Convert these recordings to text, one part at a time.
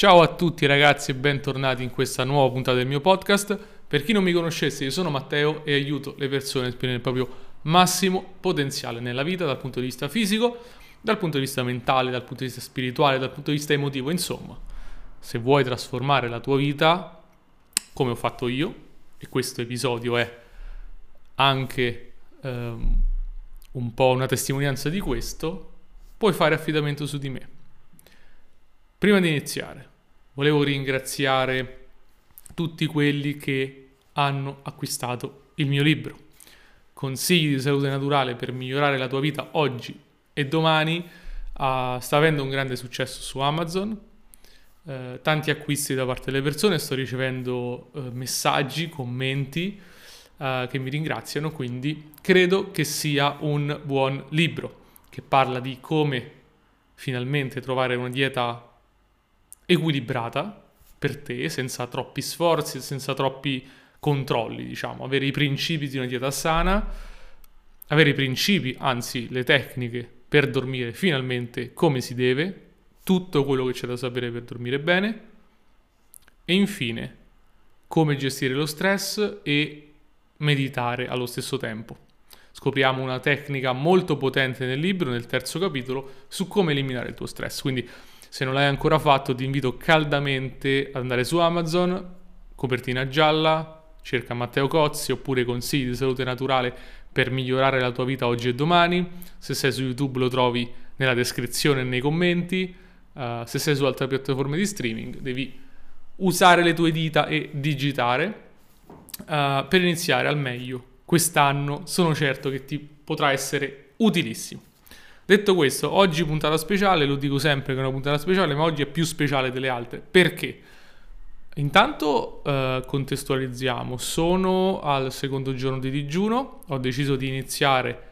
Ciao a tutti ragazzi e bentornati in questa nuova puntata del mio podcast. Per chi non mi conoscesse, io sono Matteo e aiuto le persone a esprimere il proprio massimo potenziale nella vita dal punto di vista fisico, dal punto di vista mentale, dal punto di vista spirituale, dal punto di vista emotivo, insomma. Se vuoi trasformare la tua vita come ho fatto io, e questo episodio è anche ehm, un po' una testimonianza di questo, puoi fare affidamento su di me. Prima di iniziare, volevo ringraziare tutti quelli che hanno acquistato il mio libro. Consigli di salute naturale per migliorare la tua vita oggi e domani. Uh, sta avendo un grande successo su Amazon. Uh, tanti acquisti da parte delle persone, sto ricevendo uh, messaggi, commenti che mi ringraziano, quindi credo che sia un buon libro che parla di come finalmente trovare una dieta equilibrata per te, senza troppi sforzi, senza troppi controlli, diciamo, avere i principi di una dieta sana, avere i principi, anzi le tecniche per dormire finalmente come si deve, tutto quello che c'è da sapere per dormire bene e infine come gestire lo stress e meditare allo stesso tempo. Scopriamo una tecnica molto potente nel libro, nel terzo capitolo, su come eliminare il tuo stress. Quindi se non l'hai ancora fatto, ti invito caldamente ad andare su Amazon, copertina gialla, cerca Matteo Cozzi oppure consigli di salute naturale per migliorare la tua vita oggi e domani. Se sei su YouTube lo trovi nella descrizione e nei commenti. Uh, se sei su altre piattaforme di streaming devi usare le tue dita e digitare uh, per iniziare al meglio. Quest'anno sono certo che ti potrà essere utilissimo. Detto questo, oggi puntata speciale, lo dico sempre che è una puntata speciale, ma oggi è più speciale delle altre. Perché? Intanto eh, contestualizziamo, sono al secondo giorno di digiuno, ho deciso di iniziare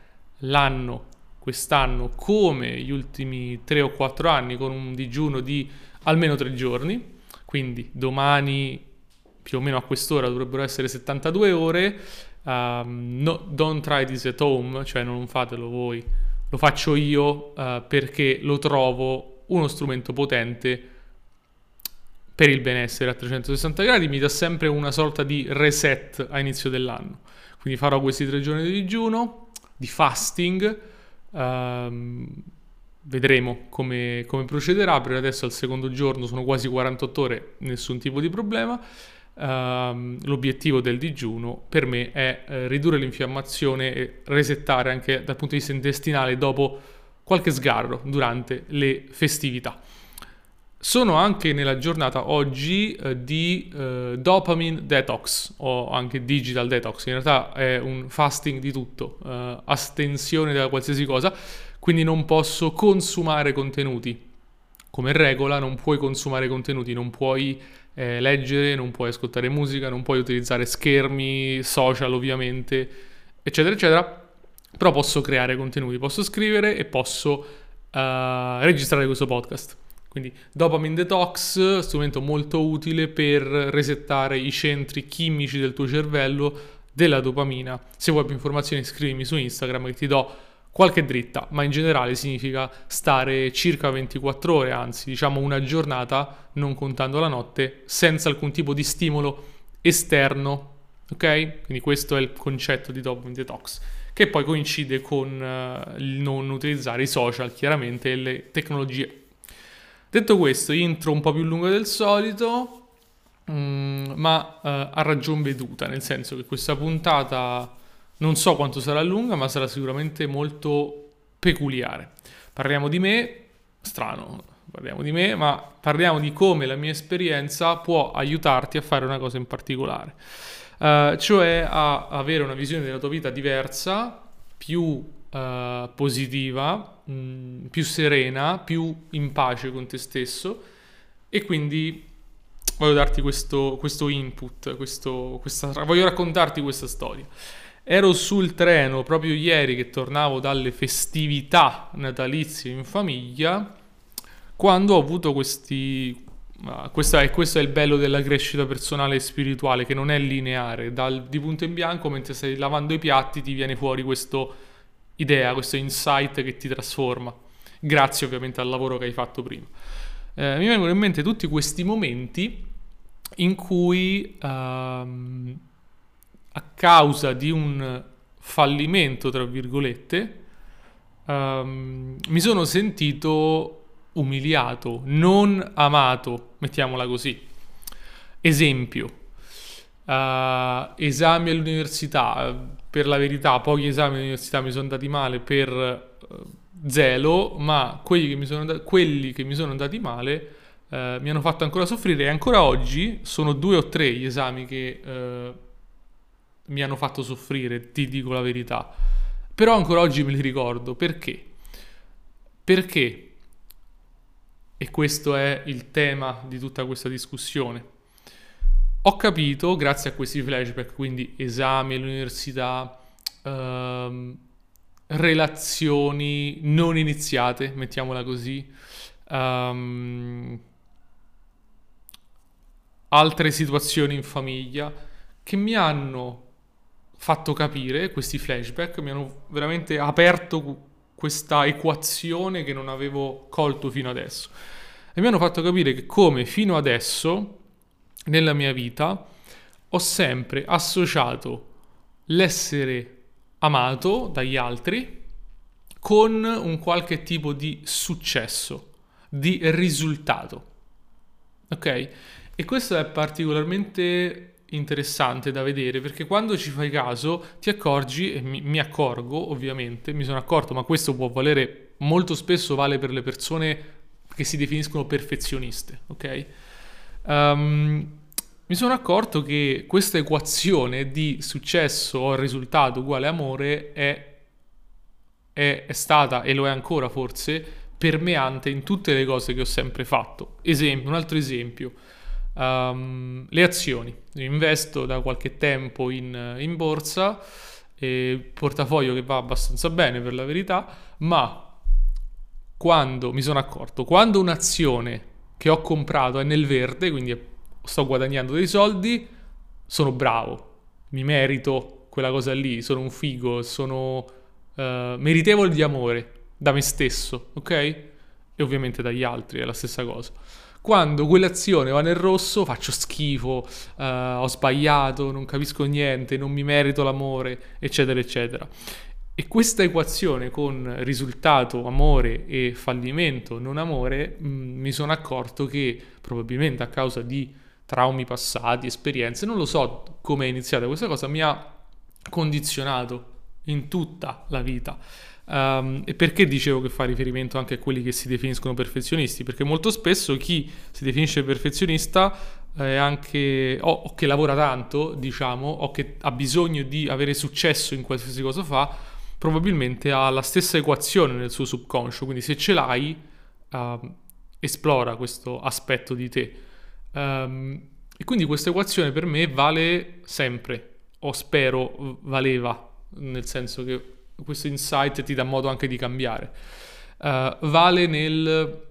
l'anno, quest'anno, come gli ultimi 3 o 4 anni, con un digiuno di almeno 3 giorni, quindi domani più o meno a quest'ora dovrebbero essere 72 ore, um, no, don't try this at home, cioè non fatelo voi lo faccio io uh, perché lo trovo uno strumento potente per il benessere a 360 gradi, mi dà sempre una sorta di reset a inizio dell'anno. Quindi farò questi tre giorni di digiuno, di fasting, um, vedremo come, come procederà. Per adesso al secondo giorno sono quasi 48 ore, nessun tipo di problema. Uh, l'obiettivo del digiuno per me è uh, ridurre l'infiammazione e resettare anche dal punto di vista intestinale dopo qualche sgarro durante le festività. Sono anche nella giornata oggi uh, di eh, dopamine detox o anche digital detox, in realtà è un fasting di tutto, astensione da qualsiasi cosa, quindi non posso consumare contenuti. Come regola non puoi consumare contenuti, non puoi eh, leggere, non puoi ascoltare musica, non puoi utilizzare schermi, social ovviamente, eccetera, eccetera. Però posso creare contenuti, posso scrivere e posso uh, registrare questo podcast. Quindi Dopamine Detox, strumento molto utile per resettare i centri chimici del tuo cervello della dopamina. Se vuoi più informazioni scrivimi su Instagram che ti do qualche dritta, ma in generale significa stare circa 24 ore, anzi diciamo una giornata, non contando la notte, senza alcun tipo di stimolo esterno, ok? Quindi questo è il concetto di dopamine detox, che poi coincide con uh, il non utilizzare i social, chiaramente, e le tecnologie. Detto questo, intro un po' più lungo del solito, um, ma uh, a ragion veduta, nel senso che questa puntata non so quanto sarà lunga, ma sarà sicuramente molto peculiare. Parliamo di me, strano, parliamo di me, ma parliamo di come la mia esperienza può aiutarti a fare una cosa in particolare. Uh, cioè a avere una visione della tua vita diversa, più uh, positiva, mh, mm, più serena, più in pace con te stesso e quindi voglio darti questo, questo input, questo, questa, voglio raccontarti questa storia. Ero sul treno proprio ieri che tornavo dalle festività natalizie in famiglia quando ho avuto questi... Uh, questo, è, questo, è, il bello della crescita personale e spirituale che non è lineare, Dal, di punto in bianco mentre stai lavando i piatti ti viene fuori questa idea, questo insight che ti trasforma, grazie ovviamente al lavoro che hai fatto prima. eh, mi vengono in mente tutti questi momenti in cui ehm, a causa di un fallimento, tra virgolette, ehm, mi sono sentito umiliato, non amato, mettiamola così. Esempio, uh, esami all'università, per la verità pochi esami all'università mi sono andati male per uh, zelo, ma quelli che mi sono, andati, che mi sono andati male uh, mi hanno fatto ancora soffrire e ancora oggi sono due o tre gli esami che mi hanno fatto soffrire, ti dico la verità. Però ancora oggi me li ricordo. Perché? Perché? E questo è il tema di tutta questa discussione. Ho capito, grazie a questi flashback, quindi esami all'università, ehm, relazioni non iniziate, mettiamola così, ehm, altre situazioni in famiglia che mi hanno fatto capire, questi flashback mi hanno veramente aperto questa equazione che non avevo colto fino adesso. E mi hanno fatto capire che come fino adesso, nella mia vita, ho sempre associato l'essere amato dagli altri con un qualche tipo di successo, di risultato. Ok? E questo è particolarmente interessante da vedere perché quando ci fai caso ti accorgi, e mi, mi, accorgo ovviamente, mi sono accorto, ma questo può valere molto spesso, vale per le persone che si definiscono perfezioniste, ok? Um, mi sono accorto che questa equazione di successo o risultato uguale amore è, è, è stata, e lo è ancora forse, permeante in tutte le cose che ho sempre fatto. Esempio, un altro esempio Um, le azioni. Investo da qualche tempo in, in borsa, e portafoglio che va abbastanza bene per la verità, ma quando mi sono accorto, quando un'azione che ho comprato è nel verde, quindi sto guadagnando dei soldi, sono bravo, mi merito quella cosa lì, sono un figo, sono uh, meritevole di amore da me stesso, ok? E ovviamente dagli altri, è la stessa cosa. Quando quell'azione va nel rosso faccio schifo, uh, ho sbagliato, non capisco niente, non mi merito l'amore, eccetera, eccetera. E questa equazione con risultato, amore e fallimento, non amore, mh, mm, mi sono accorto che probabilmente a causa di traumi passati, esperienze, non lo so come è iniziata questa cosa, mi ha condizionato in tutta la vita. Um, e perché dicevo che fa riferimento anche a quelli che si definiscono perfezionisti? Perché molto spesso chi si definisce perfezionista è anche, o, o che lavora tanto, diciamo, o che ha bisogno di avere successo in qualsiasi cosa fa, probabilmente ha la stessa equazione nel suo subconscio. Quindi se ce l'hai, uh, esplora questo aspetto di te. Um, e quindi questa equazione per me vale sempre, o spero valeva, nel senso che questo insight ti dà modo anche di cambiare. Uh, vale nel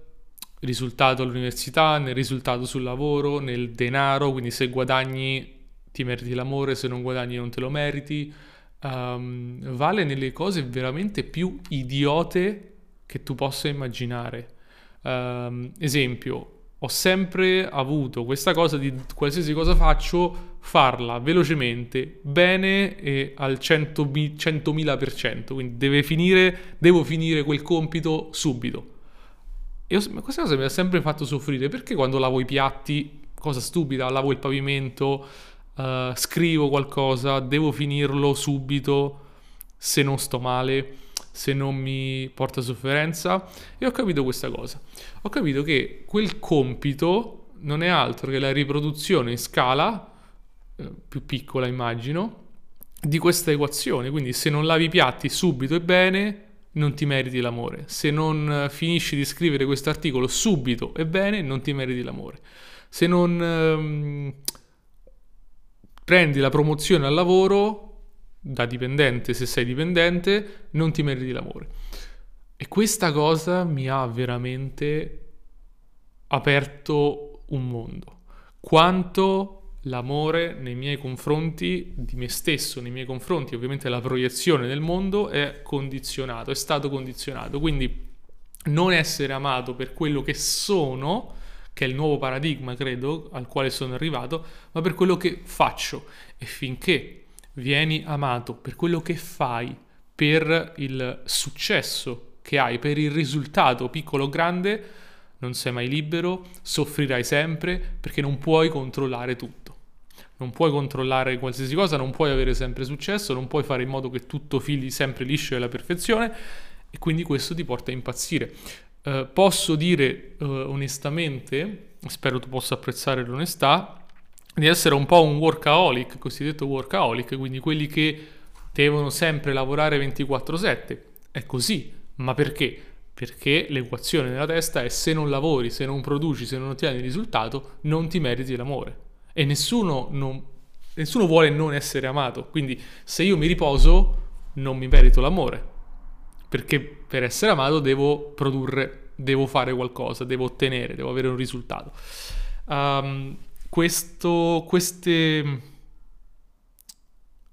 risultato all'università, nel risultato sul lavoro, nel denaro, quindi se guadagni ti meriti l'amore, se non guadagni non te lo meriti. Um, vale nelle cose veramente più idiote che tu possa immaginare. Um, esempio, ho sempre avuto questa cosa di qualsiasi cosa faccio, farla velocemente, bene e al 100.000%, quindi deve finire, devo finire quel compito subito. E ho, questa cosa mi ha sempre fatto soffrire, perché quando lavo i piatti, cosa stupida, lavo il pavimento, uh, scrivo qualcosa, devo finirlo subito se non sto male se non mi porta sofferenza e ho capito questa cosa. Ho capito che quel compito non è altro che la riproduzione in scala, eh, più piccola immagino, di questa equazione. Quindi se non lavi i piatti subito e bene, non ti meriti l'amore. Se non eh, finisci di scrivere questo articolo subito e bene, non ti meriti l'amore. Se non ehm, prendi la promozione al lavoro, da dipendente, se sei dipendente, non ti meriti l'amore. E questa cosa mi ha veramente aperto un mondo. Quanto l'amore nei miei confronti, di me stesso, nei miei confronti, ovviamente la proiezione nel mondo è condizionato, è stato condizionato. Quindi non essere amato per quello che sono che è il nuovo paradigma, credo, al quale sono arrivato, ma per quello che faccio. E finché vieni amato per quello che fai, per il successo che hai, per il risultato piccolo o grande, non sei mai libero, soffrirai sempre perché non puoi controllare tutto. Non puoi controllare qualsiasi cosa, non puoi avere sempre successo, non puoi fare in modo che tutto fili sempre liscio e alla perfezione e quindi questo ti porta a impazzire. Uh, posso dire uh, onestamente, spero tu possa apprezzare l'onestà, di essere un po' un workaholic, cosiddetto workaholic, quindi quelli che devono sempre lavorare 24/7. È così, ma perché? Perché l'equazione nella testa è se non lavori, se non produci, se non ottieni risultato, non ti meriti l'amore. E nessuno, non, nessuno vuole non essere amato. Quindi se io mi riposo, non mi merito l'amore. Perché per essere amato devo produrre, devo fare qualcosa, devo ottenere, devo avere un risultato. Um, questo, queste,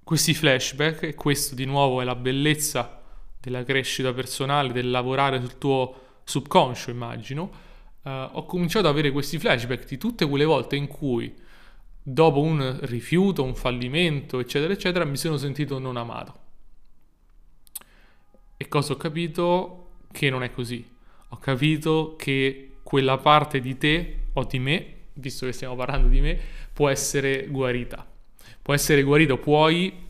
questi flashback, e questo di nuovo è la bellezza della crescita personale, del lavorare sul tuo subconscio, immagino, uh, ho cominciato ad avere questi flashback di tutte quelle volte in cui, dopo un rifiuto, un fallimento, eccetera, eccetera, mi sono sentito non amato. E cosa ho capito? Che non è così. Ho capito che quella parte di te o di me, visto che stiamo parlando di me, può essere guarita. Può essere guarito, puoi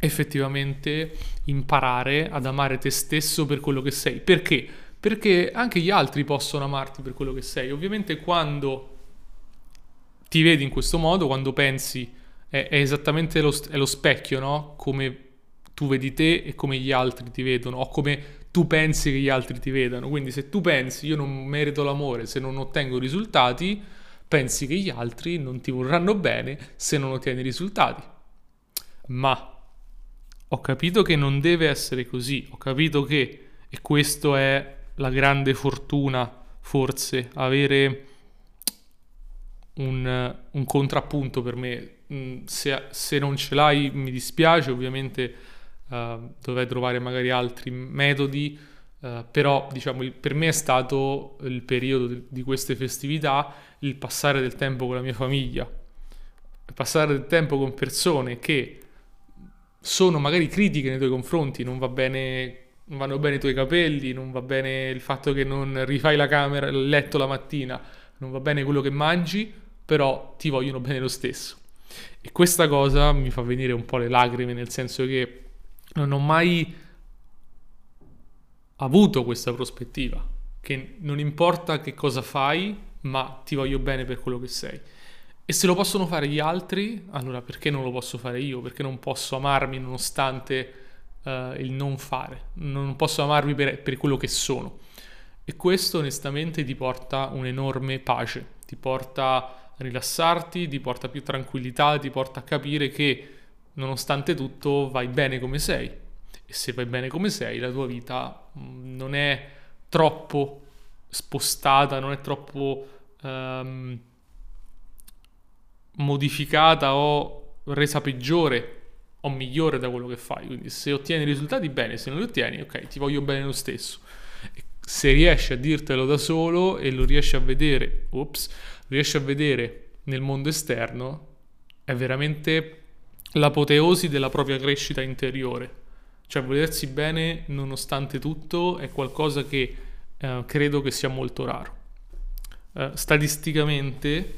effettivamente imparare ad amare te stesso per quello che sei. Perché? Perché anche gli altri possono amarti per quello che sei. Ovviamente quando ti vedi in questo modo, quando pensi, è, è esattamente lo, è lo specchio, no? Come tu vedi te e come gli altri ti vedono, o come tu pensi che gli altri ti vedano. Quindi se tu pensi io non merito l'amore se non ottengo risultati, pensi che gli altri non ti vorranno bene se non ottieni risultati. Ma ho capito che non deve essere così, ho capito che, e questo è la grande fortuna, forse, avere un, un contrappunto per me. Mm, se, se, non ce l'hai mi dispiace, ovviamente uh, dovrai trovare magari altri metodi, uh, però diciamo per me è stato il periodo di, di queste festività, il passare del tempo con la mia famiglia, passare del tempo con persone che sono magari critiche nei tuoi confronti, non va bene, non vanno bene i tuoi capelli, non va bene il fatto che non rifai la camera, il letto la mattina, non va bene quello che mangi, però ti vogliono bene lo stesso. E questa cosa mi fa venire un po' le lacrime, nel senso che non ho mai avuto questa prospettiva, che non importa che cosa fai, ma ti voglio bene per quello che sei. E se lo possono fare gli altri, allora perché non lo posso fare io? Perché non posso amarmi nonostante uh, il non fare? Non posso amarmi per, per quello che sono. E questo onestamente ti porta un'enorme pace, ti porta a rilassarti, ti porta più tranquillità, ti porta a capire che nonostante tutto vai bene come sei. E se vai bene come sei, la tua vita mm, non è troppo spostata, non è troppo... Um, modificata o resa peggiore o migliore da quello che fai. Quindi se ottieni risultati bene, se non li ottieni, ok, ti voglio bene lo stesso. se riesci a dirtelo da solo e lo riesci a vedere, ops, riesci a vedere nel mondo esterno, è veramente l'apoteosi della propria crescita interiore. Cioè volersi bene nonostante tutto è qualcosa che eh, credo che sia molto raro. Eh, statisticamente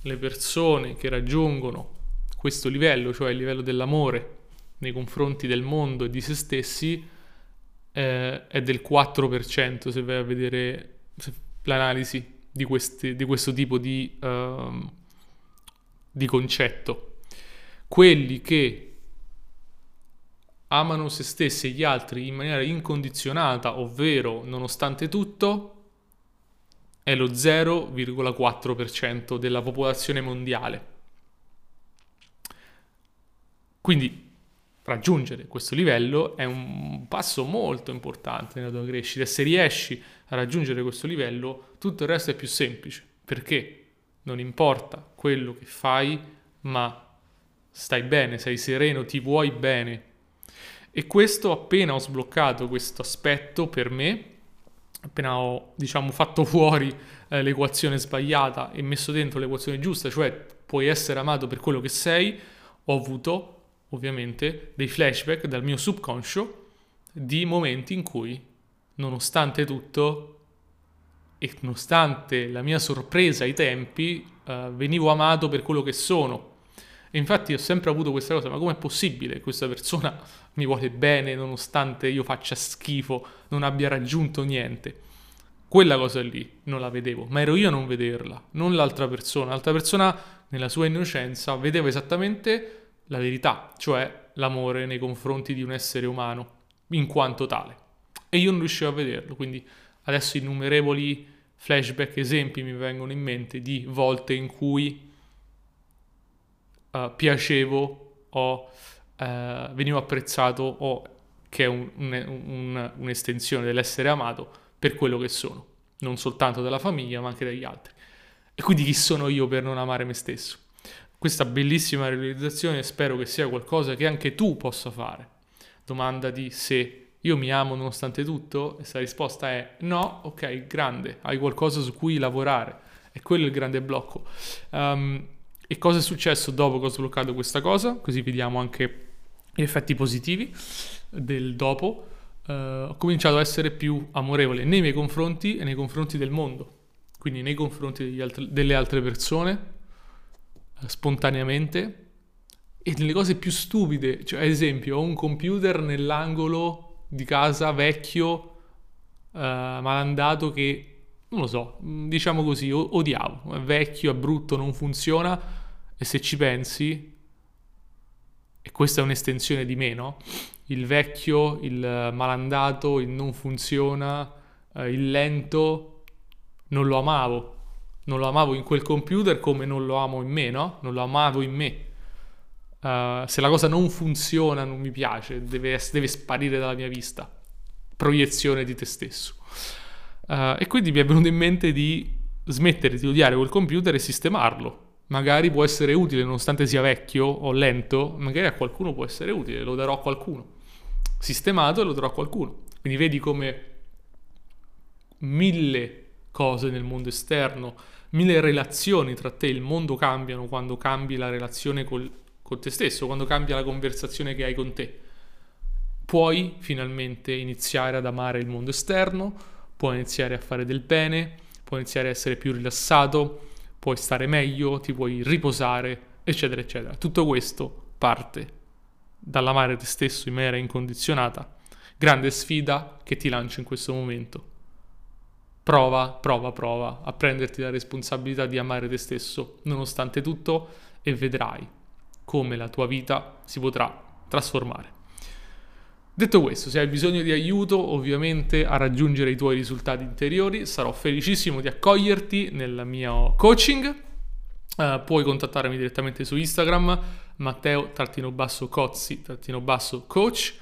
le persone che raggiungono questo livello, cioè il livello dell'amore nei confronti del mondo e di se stessi, eh, è del 4% se vai a vedere l'analisi di, questi, di questo tipo di, uh, di concetto. Quelli che amano se stessi e gli altri in maniera incondizionata, ovvero nonostante tutto, è lo 0,4% della popolazione mondiale. Quindi raggiungere questo livello è un passo molto importante nella tua crescita e se riesci a raggiungere questo livello tutto il resto è più semplice perché non importa quello che fai ma stai bene, sei sereno, ti vuoi bene e questo appena ho sbloccato questo aspetto per me appena ho diciamo fatto fuori eh, l'equazione sbagliata e messo dentro l'equazione giusta, cioè puoi essere amato per quello che sei, ho avuto ovviamente dei flashback dal mio subconscio di momenti in cui, nonostante tutto e nonostante la mia sorpresa ai tempi, eh, venivo amato per quello che sono. E infatti ho sempre avuto questa cosa, ma com'è possibile che questa persona mi vuole bene nonostante io faccia schifo, non abbia raggiunto niente? Quella cosa lì non la vedevo, ma ero io a non vederla, non l'altra persona. L'altra persona, nella sua innocenza, vedeva esattamente la verità, cioè l'amore nei confronti di un essere umano, in quanto tale. E io non riuscivo a vederlo, quindi adesso innumerevoli flashback esempi mi vengono in mente di volte in cui uh, piacevo o uh, venivo apprezzato o che è un, un, un, un'estensione dell'essere amato per quello che sono, non soltanto dalla famiglia ma anche dagli altri. E quindi chi sono io per non amare me stesso? questa bellissima realizzazione spero che sia qualcosa che anche tu possa fare. Domanda di se io mi amo nonostante tutto? E la risposta è no, ok, grande, hai qualcosa su cui lavorare. E quello è il grande blocco. Um, e cosa è successo dopo che ho sbloccato questa cosa? Così vediamo anche gli effetti positivi del dopo. Uh, ho cominciato a essere più amorevole nei miei confronti e nei confronti del mondo. Quindi nei confronti altri, delle altre persone, spontaneamente e nelle cose più stupide, cioè ad esempio ho un computer nell'angolo di casa vecchio, uh, malandato che non lo so, diciamo così, odiavo, è vecchio, è brutto, non funziona e se ci pensi, e questa è un'estensione di me, no? Il vecchio, il malandato, il non funziona, eh, il lento, non lo amavo, non lo amavo in quel computer come non lo amo in me, no? Non lo amavo in me. Uh, se la cosa non funziona, non mi piace, deve, deve sparire dalla mia vista. Proiezione di te stesso. Uh, e quindi mi è venuto in mente di smettere di odiare quel computer e sistemarlo. Magari può essere utile, nonostante sia vecchio o lento, magari a qualcuno può essere utile, lo darò a qualcuno. Sistemato e lo darò a qualcuno. Quindi vedi come mille cose nel mondo esterno, mille relazioni tra te e il mondo cambiano quando cambi la relazione col, con te stesso, quando cambia la conversazione che hai con te. Puoi finalmente iniziare ad amare il mondo esterno, puoi iniziare a fare del bene, puoi iniziare a essere più rilassato, puoi stare meglio, ti puoi riposare, eccetera, eccetera. Tutto questo parte dall'amare te stesso in maniera incondizionata. Grande sfida che ti lancio in questo momento prova, prova, prova a prenderti la responsabilità di amare te stesso nonostante tutto e vedrai come la tua vita si potrà trasformare. Detto questo, se hai bisogno di aiuto ovviamente a raggiungere i tuoi risultati interiori, sarò felicissimo di accoglierti nel mio coaching. Uh, puoi contattarmi direttamente su Instagram, matteo-cozzi-coach.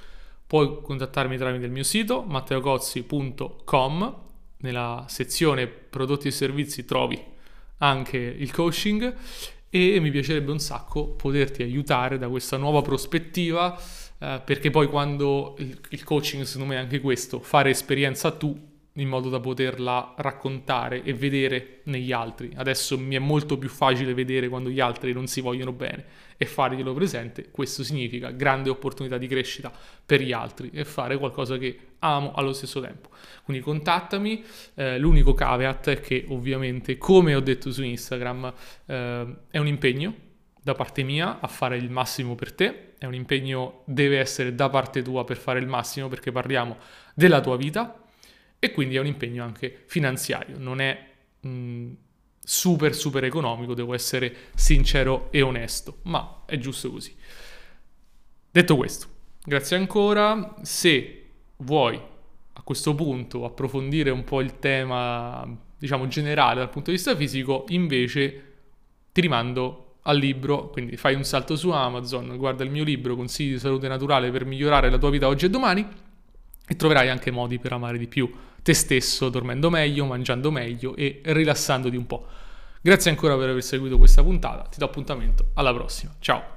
Puoi contattarmi tramite il mio sito matteocozzi.com nella sezione prodotti e servizi trovi anche il coaching e mi piacerebbe un sacco poterti aiutare da questa nuova prospettiva eh, perché poi quando il, il coaching secondo me è anche questo, fare esperienza tu in modo da poterla raccontare e vedere negli altri. Adesso mi è molto più facile vedere quando gli altri non si vogliono bene e farglielo presente. Questo significa grande opportunità di crescita per gli altri e fare qualcosa che amo allo stesso tempo. Quindi contattami. Eh, l'unico caveat è che ovviamente, come ho detto su Instagram, eh, è un impegno da parte mia a fare il massimo per te. È un impegno, deve essere da parte tua per fare il massimo perché parliamo della tua vita e quindi è un impegno anche finanziario, non è mh, super super economico, devo essere sincero e onesto, ma è giusto così. Detto questo, grazie ancora, se vuoi a questo punto approfondire un po' il tema, diciamo generale dal punto di vista fisico, invece ti rimando al libro, quindi fai un salto su Amazon, guarda il mio libro Consigli di salute naturale per migliorare la tua vita oggi e domani e troverai anche modi per amare di più te stesso, dormendo meglio, mangiando meglio e rilassandoti un po'. Grazie ancora per aver seguito questa puntata, ti do appuntamento alla prossima, ciao!